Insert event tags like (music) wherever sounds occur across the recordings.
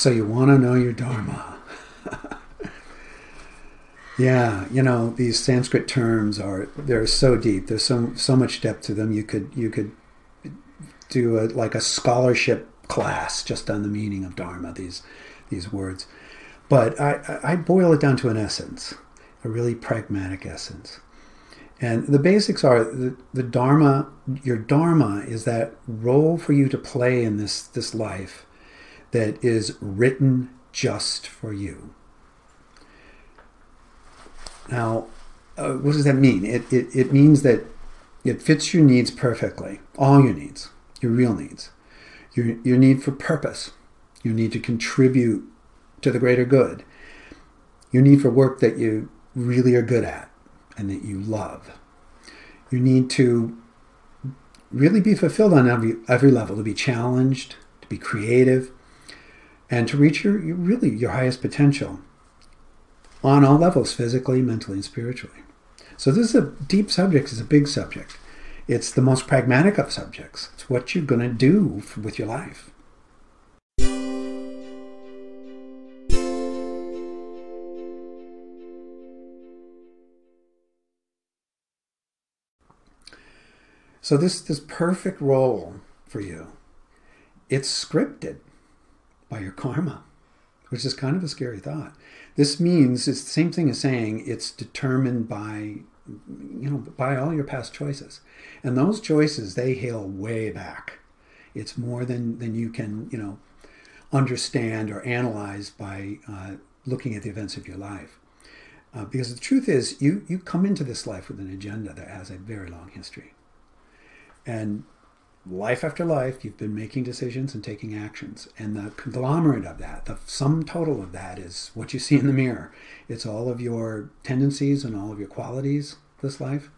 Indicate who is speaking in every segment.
Speaker 1: So you want to know your Dharma. (laughs) yeah, you know, these Sanskrit terms are they're so deep. There's so so much depth to them. You could you could do a, like a scholarship class just on the meaning of Dharma, these these words. But I, I boil it down to an essence, a really pragmatic essence. And the basics are the, the Dharma, your Dharma is that role for you to play in this, this life that is written just for you. Now, uh, what does that mean? It, it, it means that it fits your needs perfectly, all your needs, your real needs, your, your need for purpose, your need to contribute to the greater good, your need for work that you really are good at and that you love. You need to really be fulfilled on every, every level, to be challenged, to be creative, and to reach your, your really your highest potential on all levels, physically, mentally, and spiritually. So this is a deep subject, it's a big subject. It's the most pragmatic of subjects. It's what you're going to do with your life. So this this perfect role for you, it's scripted by your karma, which is kind of a scary thought. This means it's the same thing as saying it's determined by you know by all your past choices. And those choices they hail way back. It's more than than you can, you know, understand or analyze by uh, looking at the events of your life. Uh, because the truth is, you, you come into this life with an agenda that has a very long history. And life after life, you've been making decisions and taking actions. And the conglomerate of that, the sum total of that is what you see in the mirror. It's all of your tendencies and all of your qualities this life.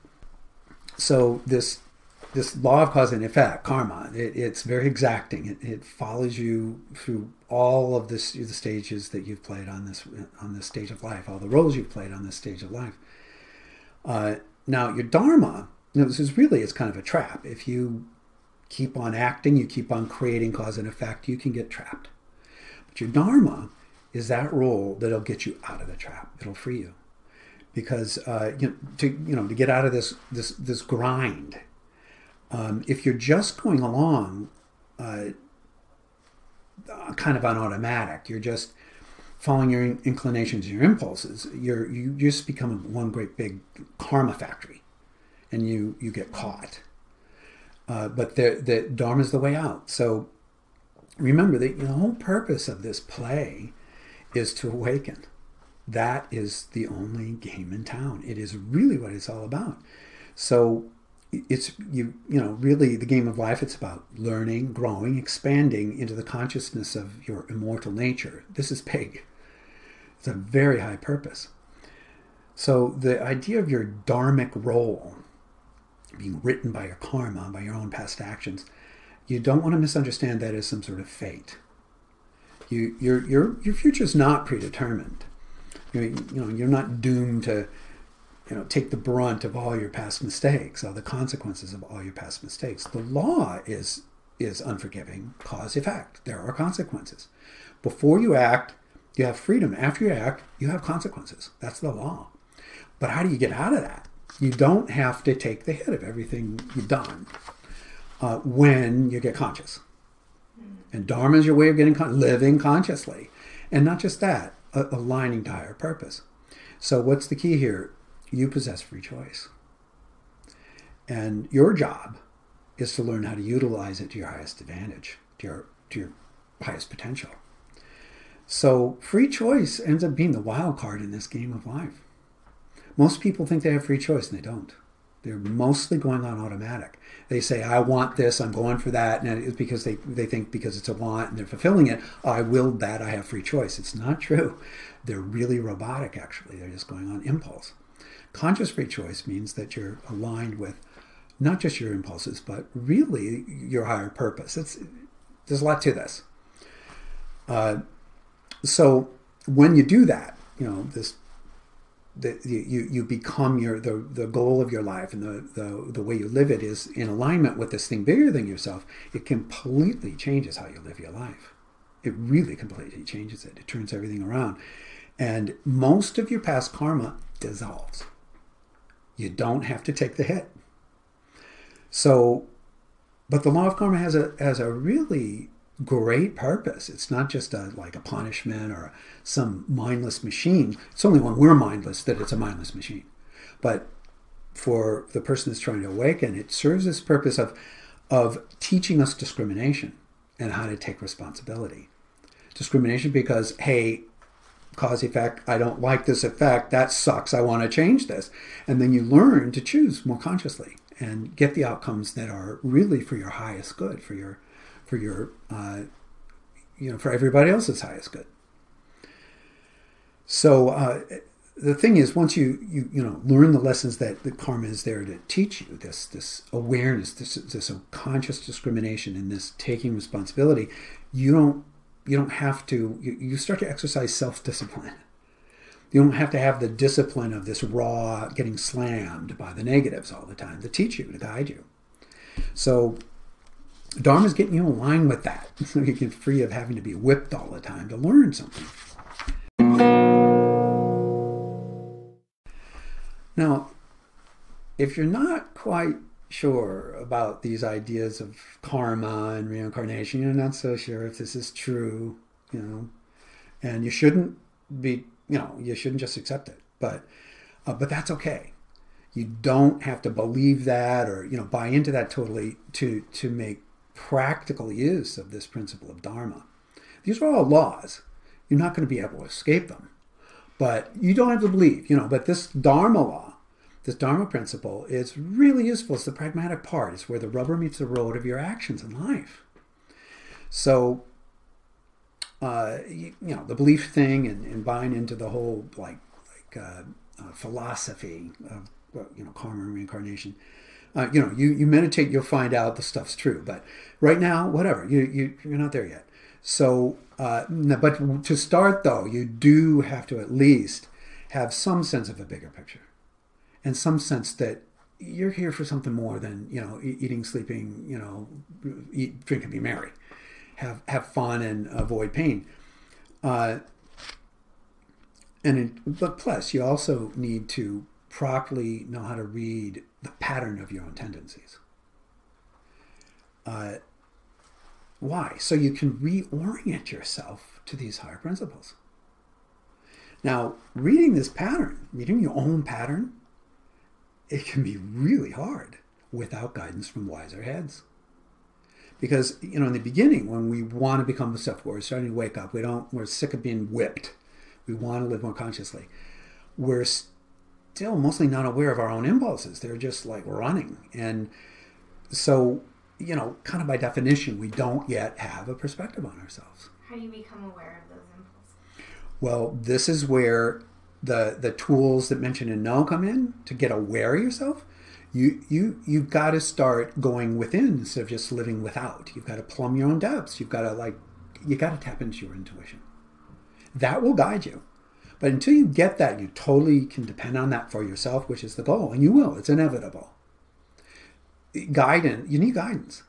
Speaker 1: So this this law of cause and effect, karma, it, it's very exacting. It, it, follows you through all of this, the stages that you've played on this on this stage of life, all the roles you've played on this stage of life. Uh, now, your dharma you know, this is really it's kind of a trap. If you keep on acting, you keep on creating cause and effect, you can get trapped. But your dharma is that role that'll get you out of the trap. It'll free you, because uh, you know, to you know to get out of this this this grind. Um, if you're just going along, uh, kind of on automatic, you're just following your inclinations, your impulses. You're you just become one great big karma factory and you you get caught. Uh, but the dharma is the way out. So remember that the whole purpose of this play is to awaken. That is the only game in town. It is really what it's all about. So it's you you know really the game of life it's about learning growing expanding into the consciousness of your immortal nature this is big it's a very high purpose so the idea of your dharmic role being written by your karma, by your own past actions, you don't want to misunderstand that as some sort of fate. You, your, your, your future is not predetermined. You, you know, you're not doomed to you know, take the brunt of all your past mistakes, all the consequences of all your past mistakes. The law is is unforgiving, cause effect. There are consequences. Before you act, you have freedom. After you act, you have consequences. That's the law. But how do you get out of that? You don't have to take the hit of everything you've done uh, when you get conscious. And Dharma is your way of getting con- living consciously. And not just that, uh, aligning to higher purpose. So, what's the key here? You possess free choice. And your job is to learn how to utilize it to your highest advantage, to your, to your highest potential. So, free choice ends up being the wild card in this game of life. Most people think they have free choice and they don't. They're mostly going on automatic. They say, I want this, I'm going for that. And it's because they, they think because it's a want and they're fulfilling it, I willed that, I have free choice. It's not true. They're really robotic, actually. They're just going on impulse. Conscious free choice means that you're aligned with not just your impulses, but really your higher purpose. It's, there's a lot to this. Uh, so when you do that, you know, this that you, you become your the, the goal of your life and the, the, the way you live it is in alignment with this thing bigger than yourself, it completely changes how you live your life. It really completely changes it. It turns everything around. And most of your past karma dissolves. You don't have to take the hit. So, but the law of karma has a has a really great purpose. It's not just a like a punishment or some mindless machine. It's only when we're mindless that it's a mindless machine. But for the person that's trying to awaken, it serves this purpose of of teaching us discrimination and how to take responsibility. Discrimination because hey, cause effect, I don't like this effect, that sucks, I want to change this. And then you learn to choose more consciously and get the outcomes that are really for your highest good, for your for your uh, you know for everybody else's highest good. So uh, the thing is, once you you you know learn the lessons that the karma is there to teach you, this this awareness, this this conscious discrimination, and this taking responsibility, you don't you don't have to you, you start to exercise self discipline. You don't have to have the discipline of this raw getting slammed by the negatives all the time to teach you to guide you. So Dharma is getting you in line with that, (laughs) so you get free of having to be whipped all the time to learn something. Now, if you're not quite sure about these ideas of karma and reincarnation, you're not so sure if this is true, you know, and you shouldn't be, you know, you shouldn't just accept it. But, uh, but that's okay. You don't have to believe that or you know buy into that totally to to make practical use of this principle of dharma. These are all laws. You're not going to be able to escape them, but you don't have to believe, you know. But this dharma law this Dharma principle is really useful. It's the pragmatic part. It's where the rubber meets the road of your actions in life. So, uh, you, you, know, the belief thing and, and, buying into the whole like like uh, uh, philosophy of you know karma and reincarnation. Uh, you know, you, you meditate, you'll find out the stuff's true. But right now, whatever, you, you you're not there yet. So, uh, but to start though, you do have to at least have some sense of a bigger picture and some sense that you're here for something more than you know eating, sleeping, you know, eat, drink, and be merry. Have have fun and avoid pain. Uh, and it, but plus, you also need to properly know how to read the pattern of your own tendencies. Uh, why? So you can reorient yourself to these higher principles. Now, reading this pattern, reading your own pattern, it can be really hard without guidance from wiser heads. Because, you know, in the beginning, when we want to become self we're starting to wake up, we don't, we're sick of being whipped. We want to live more consciously. We're still mostly not aware of our own impulses. They're just like running. And so, you know, kind of by definition, we don't yet have a perspective on ourselves.
Speaker 2: How do you become aware of those impulses?
Speaker 1: Well, this is where the the tools that mention and know come in to get aware of yourself you you you've got to start going within instead of just living without you've got to plumb your own depths you've got to like you got to tap into your intuition that will guide you but until you get that you totally can depend on that for yourself which is the goal and you will it's inevitable guidance you need guidance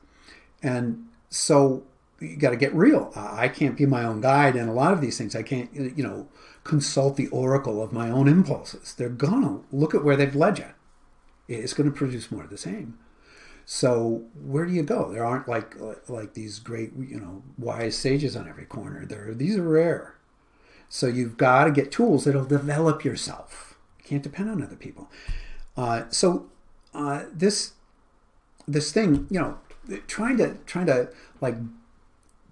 Speaker 1: and so you got to get real i can't be my own guide in a lot of these things i can't you know consult the oracle of my own impulses. They're gonna look at where they've led you. It's going to produce more of the same. So where do you go? There aren't like like these great you know wise sages on every corner. There these are rare. So you've got to get tools that'll develop yourself. You can't depend on other people. Uh, so uh, this this thing, you know, trying to trying to like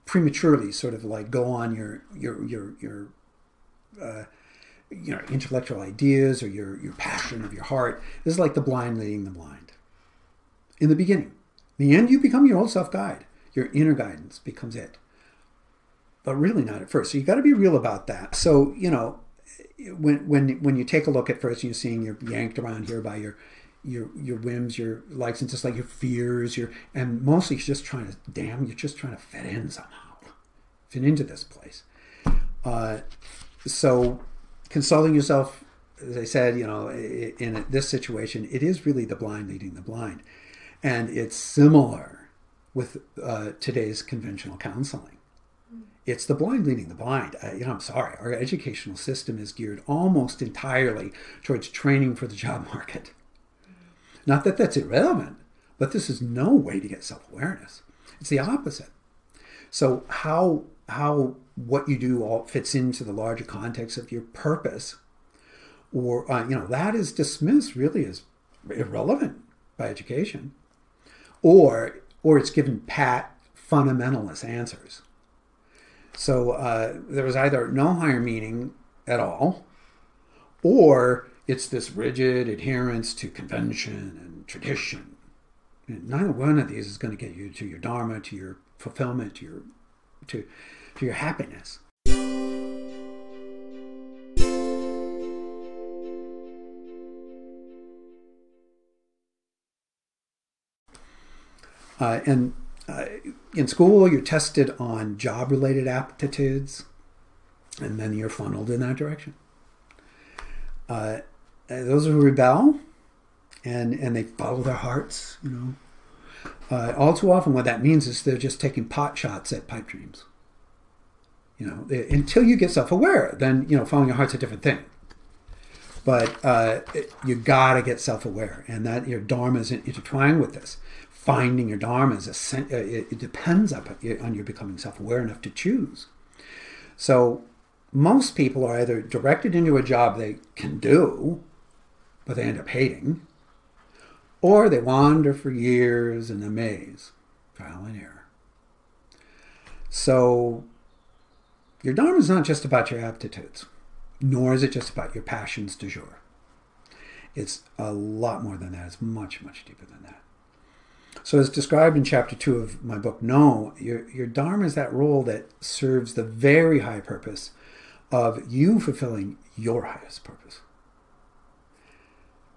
Speaker 1: prematurely sort of like go on your your your your uh, you know intellectual ideas or your your passion of your heart. This is like the blind leading the blind. In the beginning, in the end, you become your own self guide. Your inner guidance becomes it, but really not at first. So you got to be real about that. So you know when when when you take a look at first, you're seeing you're yanked around here by your your your whims, your likes, and just like your fears, your and mostly you're just trying to damn, you're just trying to fit in somehow, fit into this place. Uh, so consulting yourself as i said you know in this situation it is really the blind leading the blind and it's similar with uh, today's conventional counseling it's the blind leading the blind. I, you know, I'm sorry. Our educational system is geared almost entirely towards training for the job market. Not that that's irrelevant, but this is no way to get self-awareness. It's the opposite. So how how what you do all fits into the larger context of your purpose, or uh, you know that is dismissed really as irrelevant by education, or or it's given pat fundamentalist answers. So uh, there was either no higher meaning at all, or it's this rigid adherence to convention and tradition. And neither one of these is going to get you to your dharma, to your fulfillment, to your to to your happiness. Uh, and uh, in school, you're tested on job related aptitudes, and then you're funneled in that direction. Uh, those who rebel and, and they follow their hearts, you know. Uh, all too often, what that means is they're just taking pot shots at pipe dreams. You know, they, until you get self aware, then, you know, following your heart's a different thing. But uh, it, you got to get self aware, and that your dharma is intertwined with this. Finding your dharma is a, uh, it depends on your becoming self-aware enough to choose. So most people are either directed into a job they can do but they end up hating or they wander for years in a maze trial and error. So your dharma is not just about your aptitudes nor is it just about your passions du jour it's a lot more than that it's much much deeper than that so, as described in chapter two of my book, No, your, your Dharma is that role that serves the very high purpose of you fulfilling your highest purpose.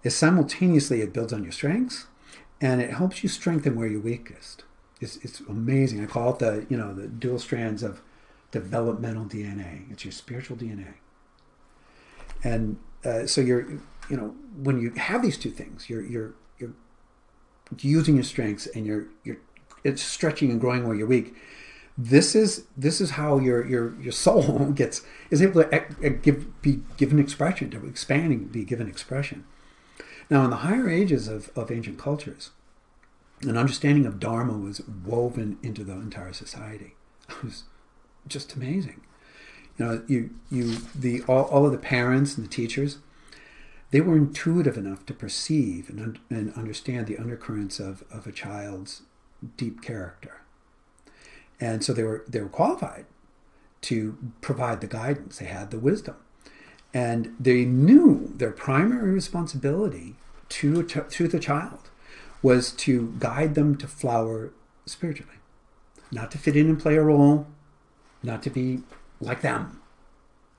Speaker 1: It simultaneously it builds on your strengths and it helps you strengthen where you're weakest. It's, it's amazing. I call it the you know the dual strands of developmental DNA. It's your spiritual DNA. And uh, so you're you know when you have these two things, you're you're using your strengths and you're you're it's stretching and growing where you're weak. This is this is how your your your soul (laughs) gets is able to give be given expression to expanding be given expression. Now in the higher ages of, of ancient cultures an understanding of dharma was woven into the entire society. It was just amazing you know you you the all, all of the parents and the teachers they were intuitive enough to perceive and, and understand the undercurrents of, of a child's deep character. And so they were, they were qualified to provide the guidance. They had the wisdom. And they knew their primary responsibility to, to the child was to guide them to flower spiritually, not to fit in and play a role, not to be like them,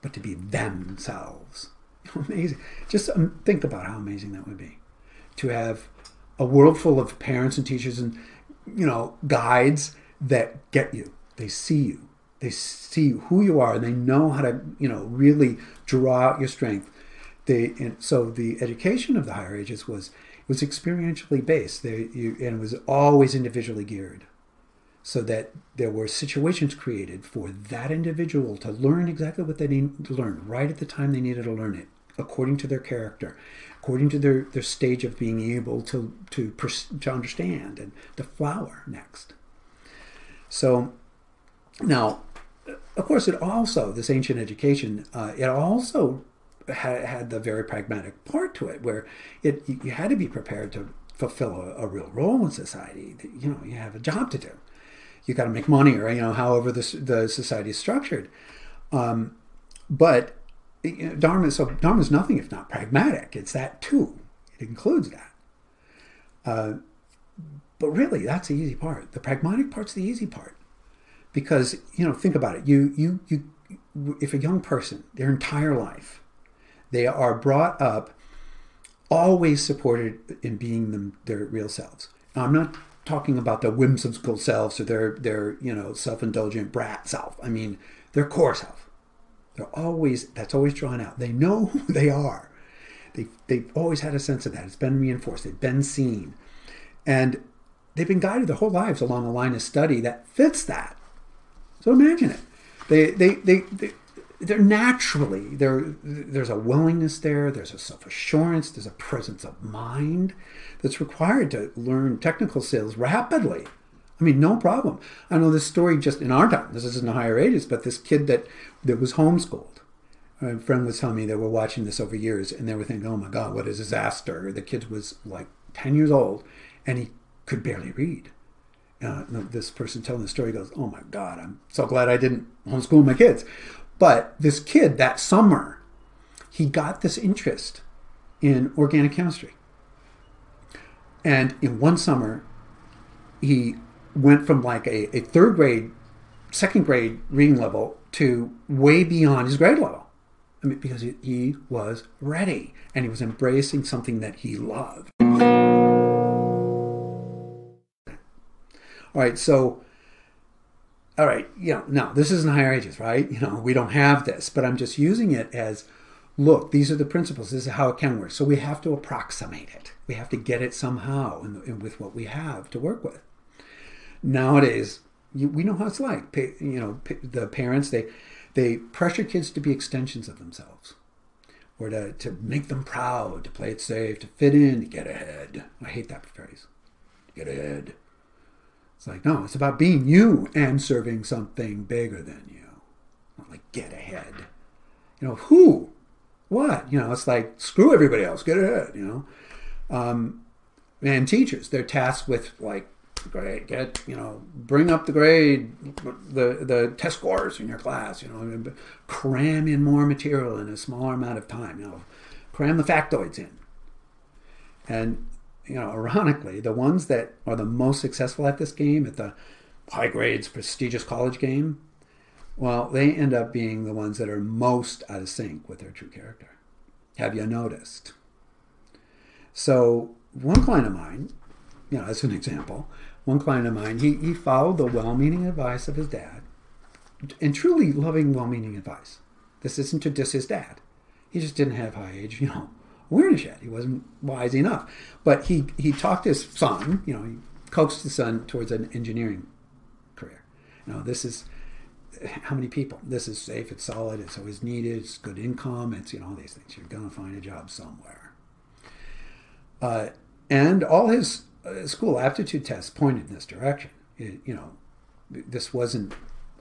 Speaker 1: but to be themselves. (laughs) amazing. Just um, think about how amazing that would be to have a world full of parents and teachers and you know guides that get you. They see you. They see who you are, and they know how to you know really draw out your strength. They and so the education of the higher ages was was experientially based. They, you, and it was always individually geared so that there were situations created for that individual to learn exactly what they need to learn right at the time they needed to learn it according to their character, according to their, their stage of being able to, to, to understand and to flower next. So now, of course, it also, this ancient education, uh, it also had, had the very pragmatic part to it where it you had to be prepared to fulfill a, a real role in society. You know, you have a job to do. You got to make money, or you know, however the the society is structured. Um, but Dharma, so Dharma is nothing if not pragmatic. It's that too. It includes that. Uh, but really, that's the easy part. The pragmatic part's the easy part, because you know, think about it. You, you, you. If a young person, their entire life, they are brought up, always supported in being them their real selves. Now, I'm not talking about their whimsical selves or their their you know self-indulgent brat self. I mean their core self they're always that's always drawn out. They know (laughs) who they are. They they've always had a sense of that. It's been reinforced. They've been seen, and they've been guided their whole lives along a line of study that fits that. So imagine it. They, they, they, they they're naturally there. There's a willingness there. There's a self assurance. There's a presence of mind that's required to learn technical sales rapidly. I mean, no problem. I know this story just in our time. This isn't the higher ages, but this kid that that was homeschooled. A friend was telling me they were watching this over years, and they were thinking, "Oh my God, what a disaster!" The kid was like ten years old, and he could barely read. Uh, this person telling the story goes, "Oh my God, I'm so glad I didn't homeschool my kids." But this kid that summer, he got this interest in organic chemistry. And in one summer, he went from like a, a third grade, second grade reading level to way beyond his grade level. I mean, because he, he was ready and he was embracing something that he loved. All right, so all right, you know, no, this isn't higher ages, right? (laughs) You know, we don't have this, but I'm just using it as look, these are the principles. This is how it can work. So we have to approximate it. We have to get it somehow in, in, with what we have to work with. Nowadays, you, we know how it's like. You know, the parents they they pressure kids to be extensions of themselves, or to, to make them proud, to play it safe, to fit in, to get ahead. I hate that phrase. Get ahead. It's like, no, it's about being you and serving something bigger than you. Not like get ahead. You know, who? What? You know, it's like screw everybody else, get ahead, you know. Um, and teachers, they're tasked with like grade, get, you know, bring up the grade, the the test scores in your class, you know, cram in more material in a smaller amount of time, you know, cram the factoids in. And you know, ironically, the ones that are the most successful at this game, at the high grades, prestigious college game, well, they end up being the ones that are most out of sync with their true character. Have you noticed? So, one client of mine, you know, as an example, one client of mine, he, he followed the well meaning advice of his dad and truly loving well meaning advice. This isn't to diss his dad. He just didn't have high age, you know, awareness yet. He wasn't wise enough. But he, he talked his son, you know, he coaxed his son towards an engineering career. You know, this is how many people? This is safe, it's solid, it's always needed, it's good income, it's, you know, all these things. You're going to find a job somewhere. Uh, and all his uh, school aptitude tests pointed in this direction. It, you know, this wasn't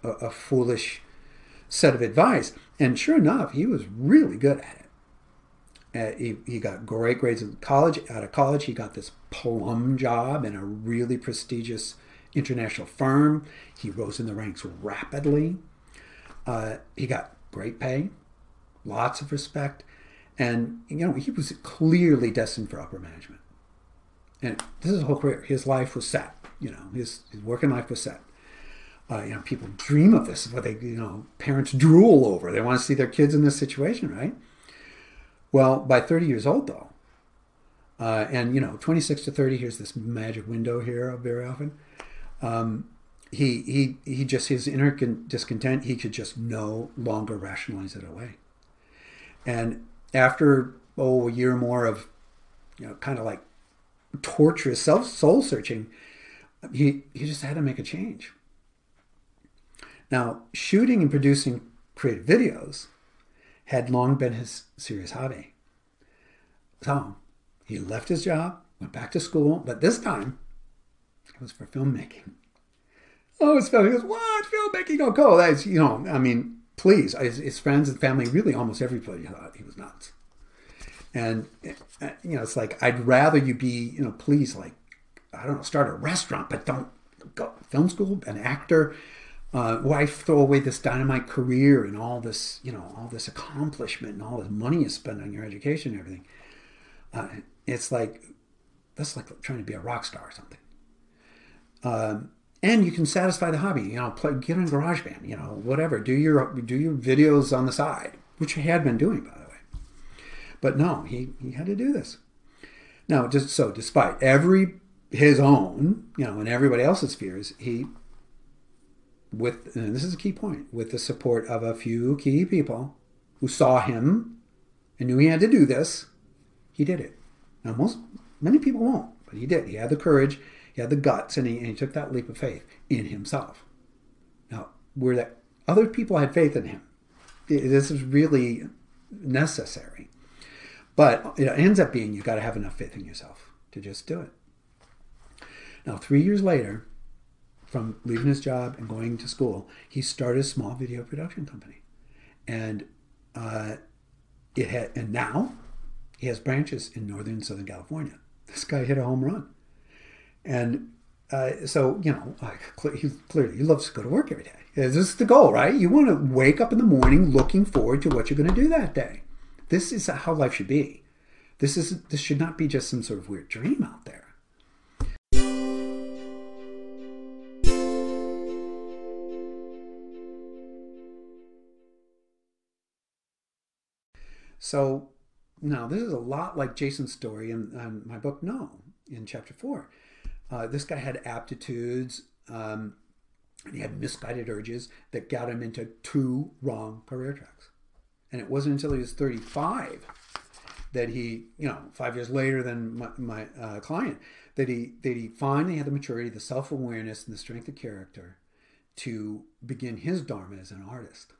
Speaker 1: a, a foolish set of advice. And sure enough, he was really good at it. Uh, he, he got great grades in college. Out of college, he got this plum job in a really prestigious international firm. He rose in the ranks rapidly. Uh, he got great pay, lots of respect, and you know he was clearly destined for upper management. And this is his whole career. His life was set. You know, his, his working life was set. Uh, you know, people dream of this. What they, you know, parents drool over. They want to see their kids in this situation, right? Well, by 30 years old, though, uh, and you know, 26 to 30, here's this magic window here very often. Um, he he he just his inner discontent. He could just no longer rationalize it away. And after oh a year more of, you know, kind of like torturous self soul searching, he he just had to make a change. Now, shooting and producing creative videos had long been his serious hobby. So he left his job, went back to school, but this time it was for filmmaking. Oh, it's filmmaking. He goes, what? Filmmaking? Oh, cool. That's, you know, I mean, please. His, his friends and family, really almost everybody thought he was nuts. And, uh, you know, it's like, I'd rather you be, you know, please, like, I don't know, start a restaurant, but don't go film school, an actor uh, why throw away this dynamite career and all this, you know, all this accomplishment and all this money you spend on your education and everything? Uh, it's like that's like trying to be a rock star or something. Um, and you can satisfy the hobby. You know, play, get on GarageBand. You know, whatever. Do your do your videos on the side, which he had been doing by the way. But no, he he had to do this. Now, just so despite every his own, you know, and everybody else's fears, he with, this is a key point, with the support of a few key people who saw him and knew he had to do this, he did it. Now, most, many people won't, but he did. He had the courage, he had the guts, and he, and he took that leap of faith in himself. Now, where that Other people had faith in him. This is really necessary. But it ends up being you've got to have enough faith in yourself to just do it. Now, three years later, from leaving his job and going to school, he started a small video production company, and uh, it had and now he has branches in northern and southern California. This guy hit a home run, and uh, so you know, he clearly he loves to go to work every day. This is the goal, right? You want to wake up in the morning looking forward to what you're going to do that day. This is how life should be. This is this should not be just some sort of weird dream out there. So now this is a lot like Jason's story in, in my book No in chapter four. Uh, this guy had aptitudes um, and he had misguided urges that got him into two wrong career tracks. And it wasn't until he was 35 that he, you know, five years later than my, my uh, client, that he that he finally had the maturity, the self awareness, and the strength of character to begin his dharma as an artist.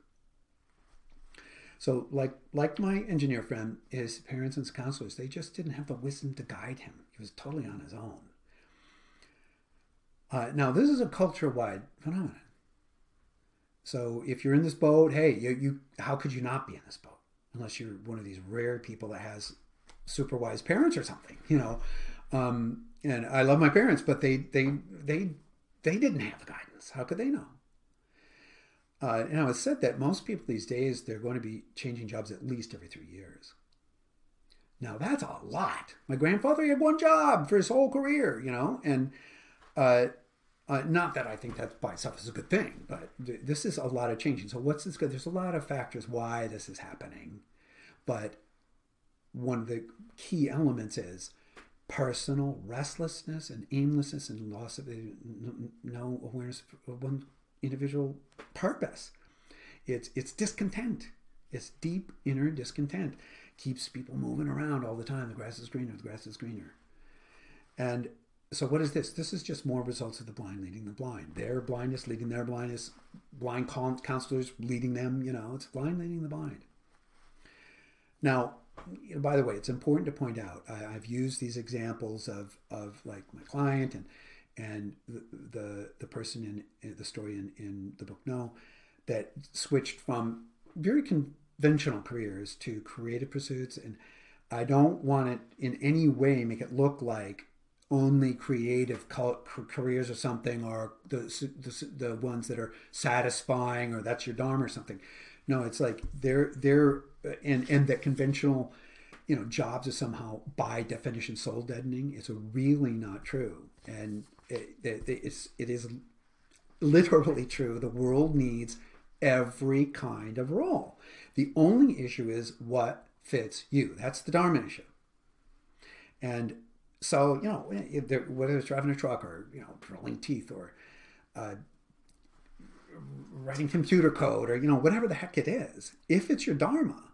Speaker 1: So, like like my engineer friend, his parents and his counselors, they just didn't have the wisdom to guide him. He was totally on his own. Uh, now, this is a culture-wide phenomenon. So, if you're in this boat, hey, you, you how could you not be in this boat unless you're one of these rare people that has super wise parents or something, you know? Um, and I love my parents, but they they they they didn't have the guidance. How could they know? Uh, now it's said that most people these days they're going to be changing jobs at least every three years. Now that's a lot. My grandfather had one job for his whole career, you know, and uh, uh, not that I think that by itself is a good thing, but th- this is a lot of changing. So what's this good? There's a lot of factors why this is happening, but one of the key elements is personal restlessness and aimlessness and loss of no awareness of one individual purpose. It's it's discontent. It's deep inner discontent. Keeps people moving around all the time. The grass is greener, the grass is greener. And so what is this? This is just more results of the blind leading the blind. Their blindness leading their blindness, blind counselors leading them, you know, it's blind leading the blind. Now, by the way, it's important to point out, I, have used these examples of, of like my client and and the, the, the person in, the story in, in the book No that switched from very conventional careers to creative pursuits. And I don't want it in any way make it look like only creative careers or something or the, the, the ones that are satisfying or that's your dharma or something. No, it's like they're, they're, uh, and, and that conventional, you know, jobs are somehow by definition soul deadening. It's really not true. And it, is literally true. The world needs every kind of role. The only issue is what fits you. That's the Dharma issue. And so, you know, whether it's driving a truck or, you know, drilling teeth or uh, writing computer code or, you know, whatever the heck it is, if it's your Dharma,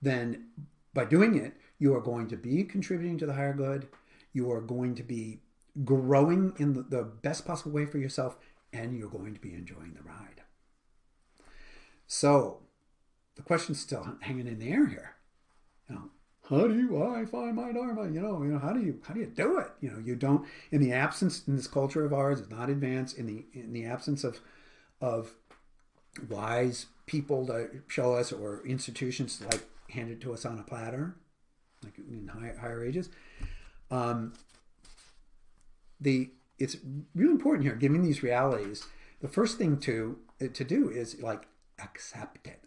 Speaker 1: then by doing it, you are going to be contributing to the higher good. You are going to be growing in the, the best possible way for yourself, and you're going to be enjoying the ride. So, the question's still hanging in the air here. You know, how do you I find my dharma? You know, you know, how do you how do you do it? You know, you don't in the absence in this culture of ours, it's not advanced in the in the absence of of wise people to show us or institutions like handed to us on a platter, like in high, higher ages. Um, the it's really important here, given these realities. The first thing to to do is like accept it.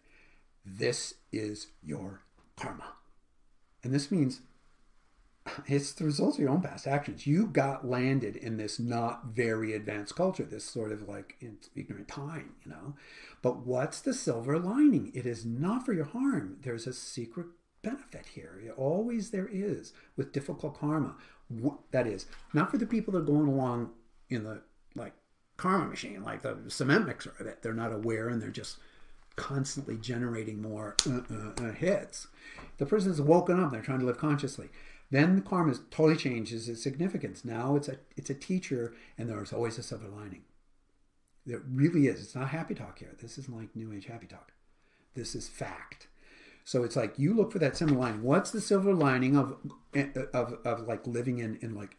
Speaker 1: This is your karma, and this means it's the result of your own past actions. You got landed in this not very advanced culture, this sort of like ignorant time, you know. But what's the silver lining? It is not for your harm. There's a secret benefit here. Always there is with difficult karma that is not for the people that are going along in the like karma machine, like the cement mixer, that they're not aware and they're just constantly generating more uh, uh, uh, hits. The person is woken up; they're trying to live consciously. Then the karma totally changes its significance. Now it's a it's a teacher, and there's always a silver lining. It really is. It's not happy talk here. This isn't like New Age happy talk. This is fact. So it's like you look for that silver lining. What's the silver lining of of, of like living in, in like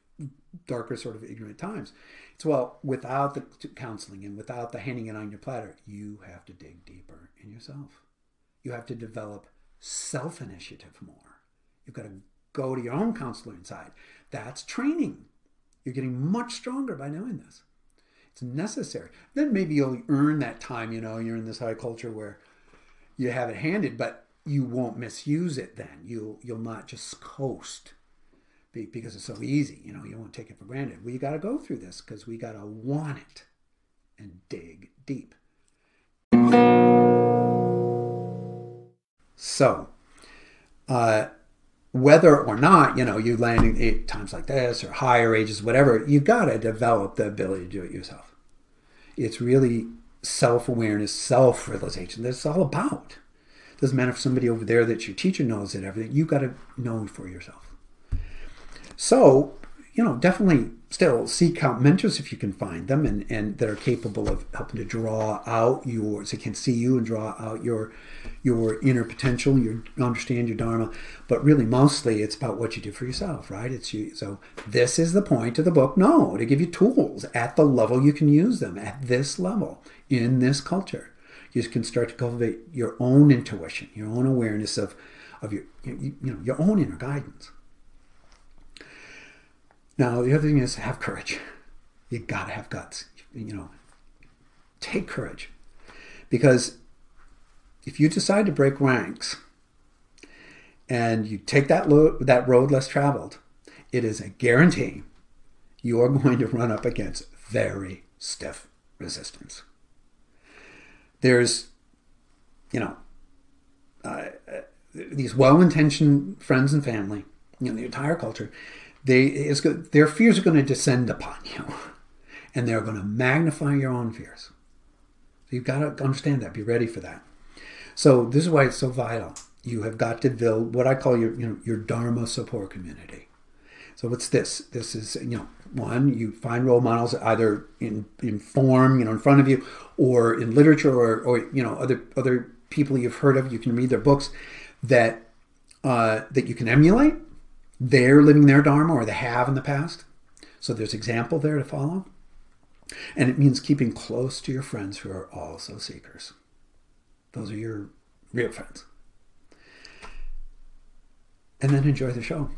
Speaker 1: darker sort of ignorant times? It's well, without the counseling and without the handing it on your platter, you have to dig deeper in yourself. You have to develop self initiative more. You've got to go to your own counselor inside. That's training. You're getting much stronger by doing this. It's necessary. Then maybe you'll earn that time. You know, you're in this high culture where you have it handed, but you won't misuse it then. You'll you'll not just coast because it's so easy. You know, you won't take it for granted. We got to go through this because we got to want it and dig deep. So, uh, whether or not you know you landing at times like this or higher ages, whatever, you got to develop the ability to do it yourself. It's really self awareness, self realization. That's all about. Doesn't matter if somebody over there that your teacher knows it, everything. You've got to know for yourself. So, you know, definitely still seek out mentors if you can find them and, and that are capable of helping to draw out yours. They can see you and draw out your your inner potential, your understand your dharma. But really mostly it's about what you do for yourself, right? It's you so this is the point of the book. No, to give you tools at the level you can use them, at this level, in this culture you can start to cultivate your own intuition, your own awareness of, of your, you, know, your own inner guidance. Now, the other thing is have courage. You gotta have guts. You know, take courage. Because if you decide to break ranks and you take that, lo- that road less traveled, it is a guarantee you are (laughs) going to run up against very stiff resistance there's, you know, uh, these well-intentioned friends and family, you know, the entire culture, they it's good, their fears are going to descend upon you, (laughs) and they're going to magnify your own fears. So you've got to understand that. Be ready for that. So this is why it's so vital. You have got to build what I call your you know your dharma support community. So what's this? This is you know one you find role models either in in form you know in front of you or in literature or, or you know other other people you've heard of you can read their books that uh, that you can emulate. They're living their dharma or they have in the past. So there's example there to follow. And it means keeping close to your friends who are also seekers. Those are your real friends. And then enjoy the show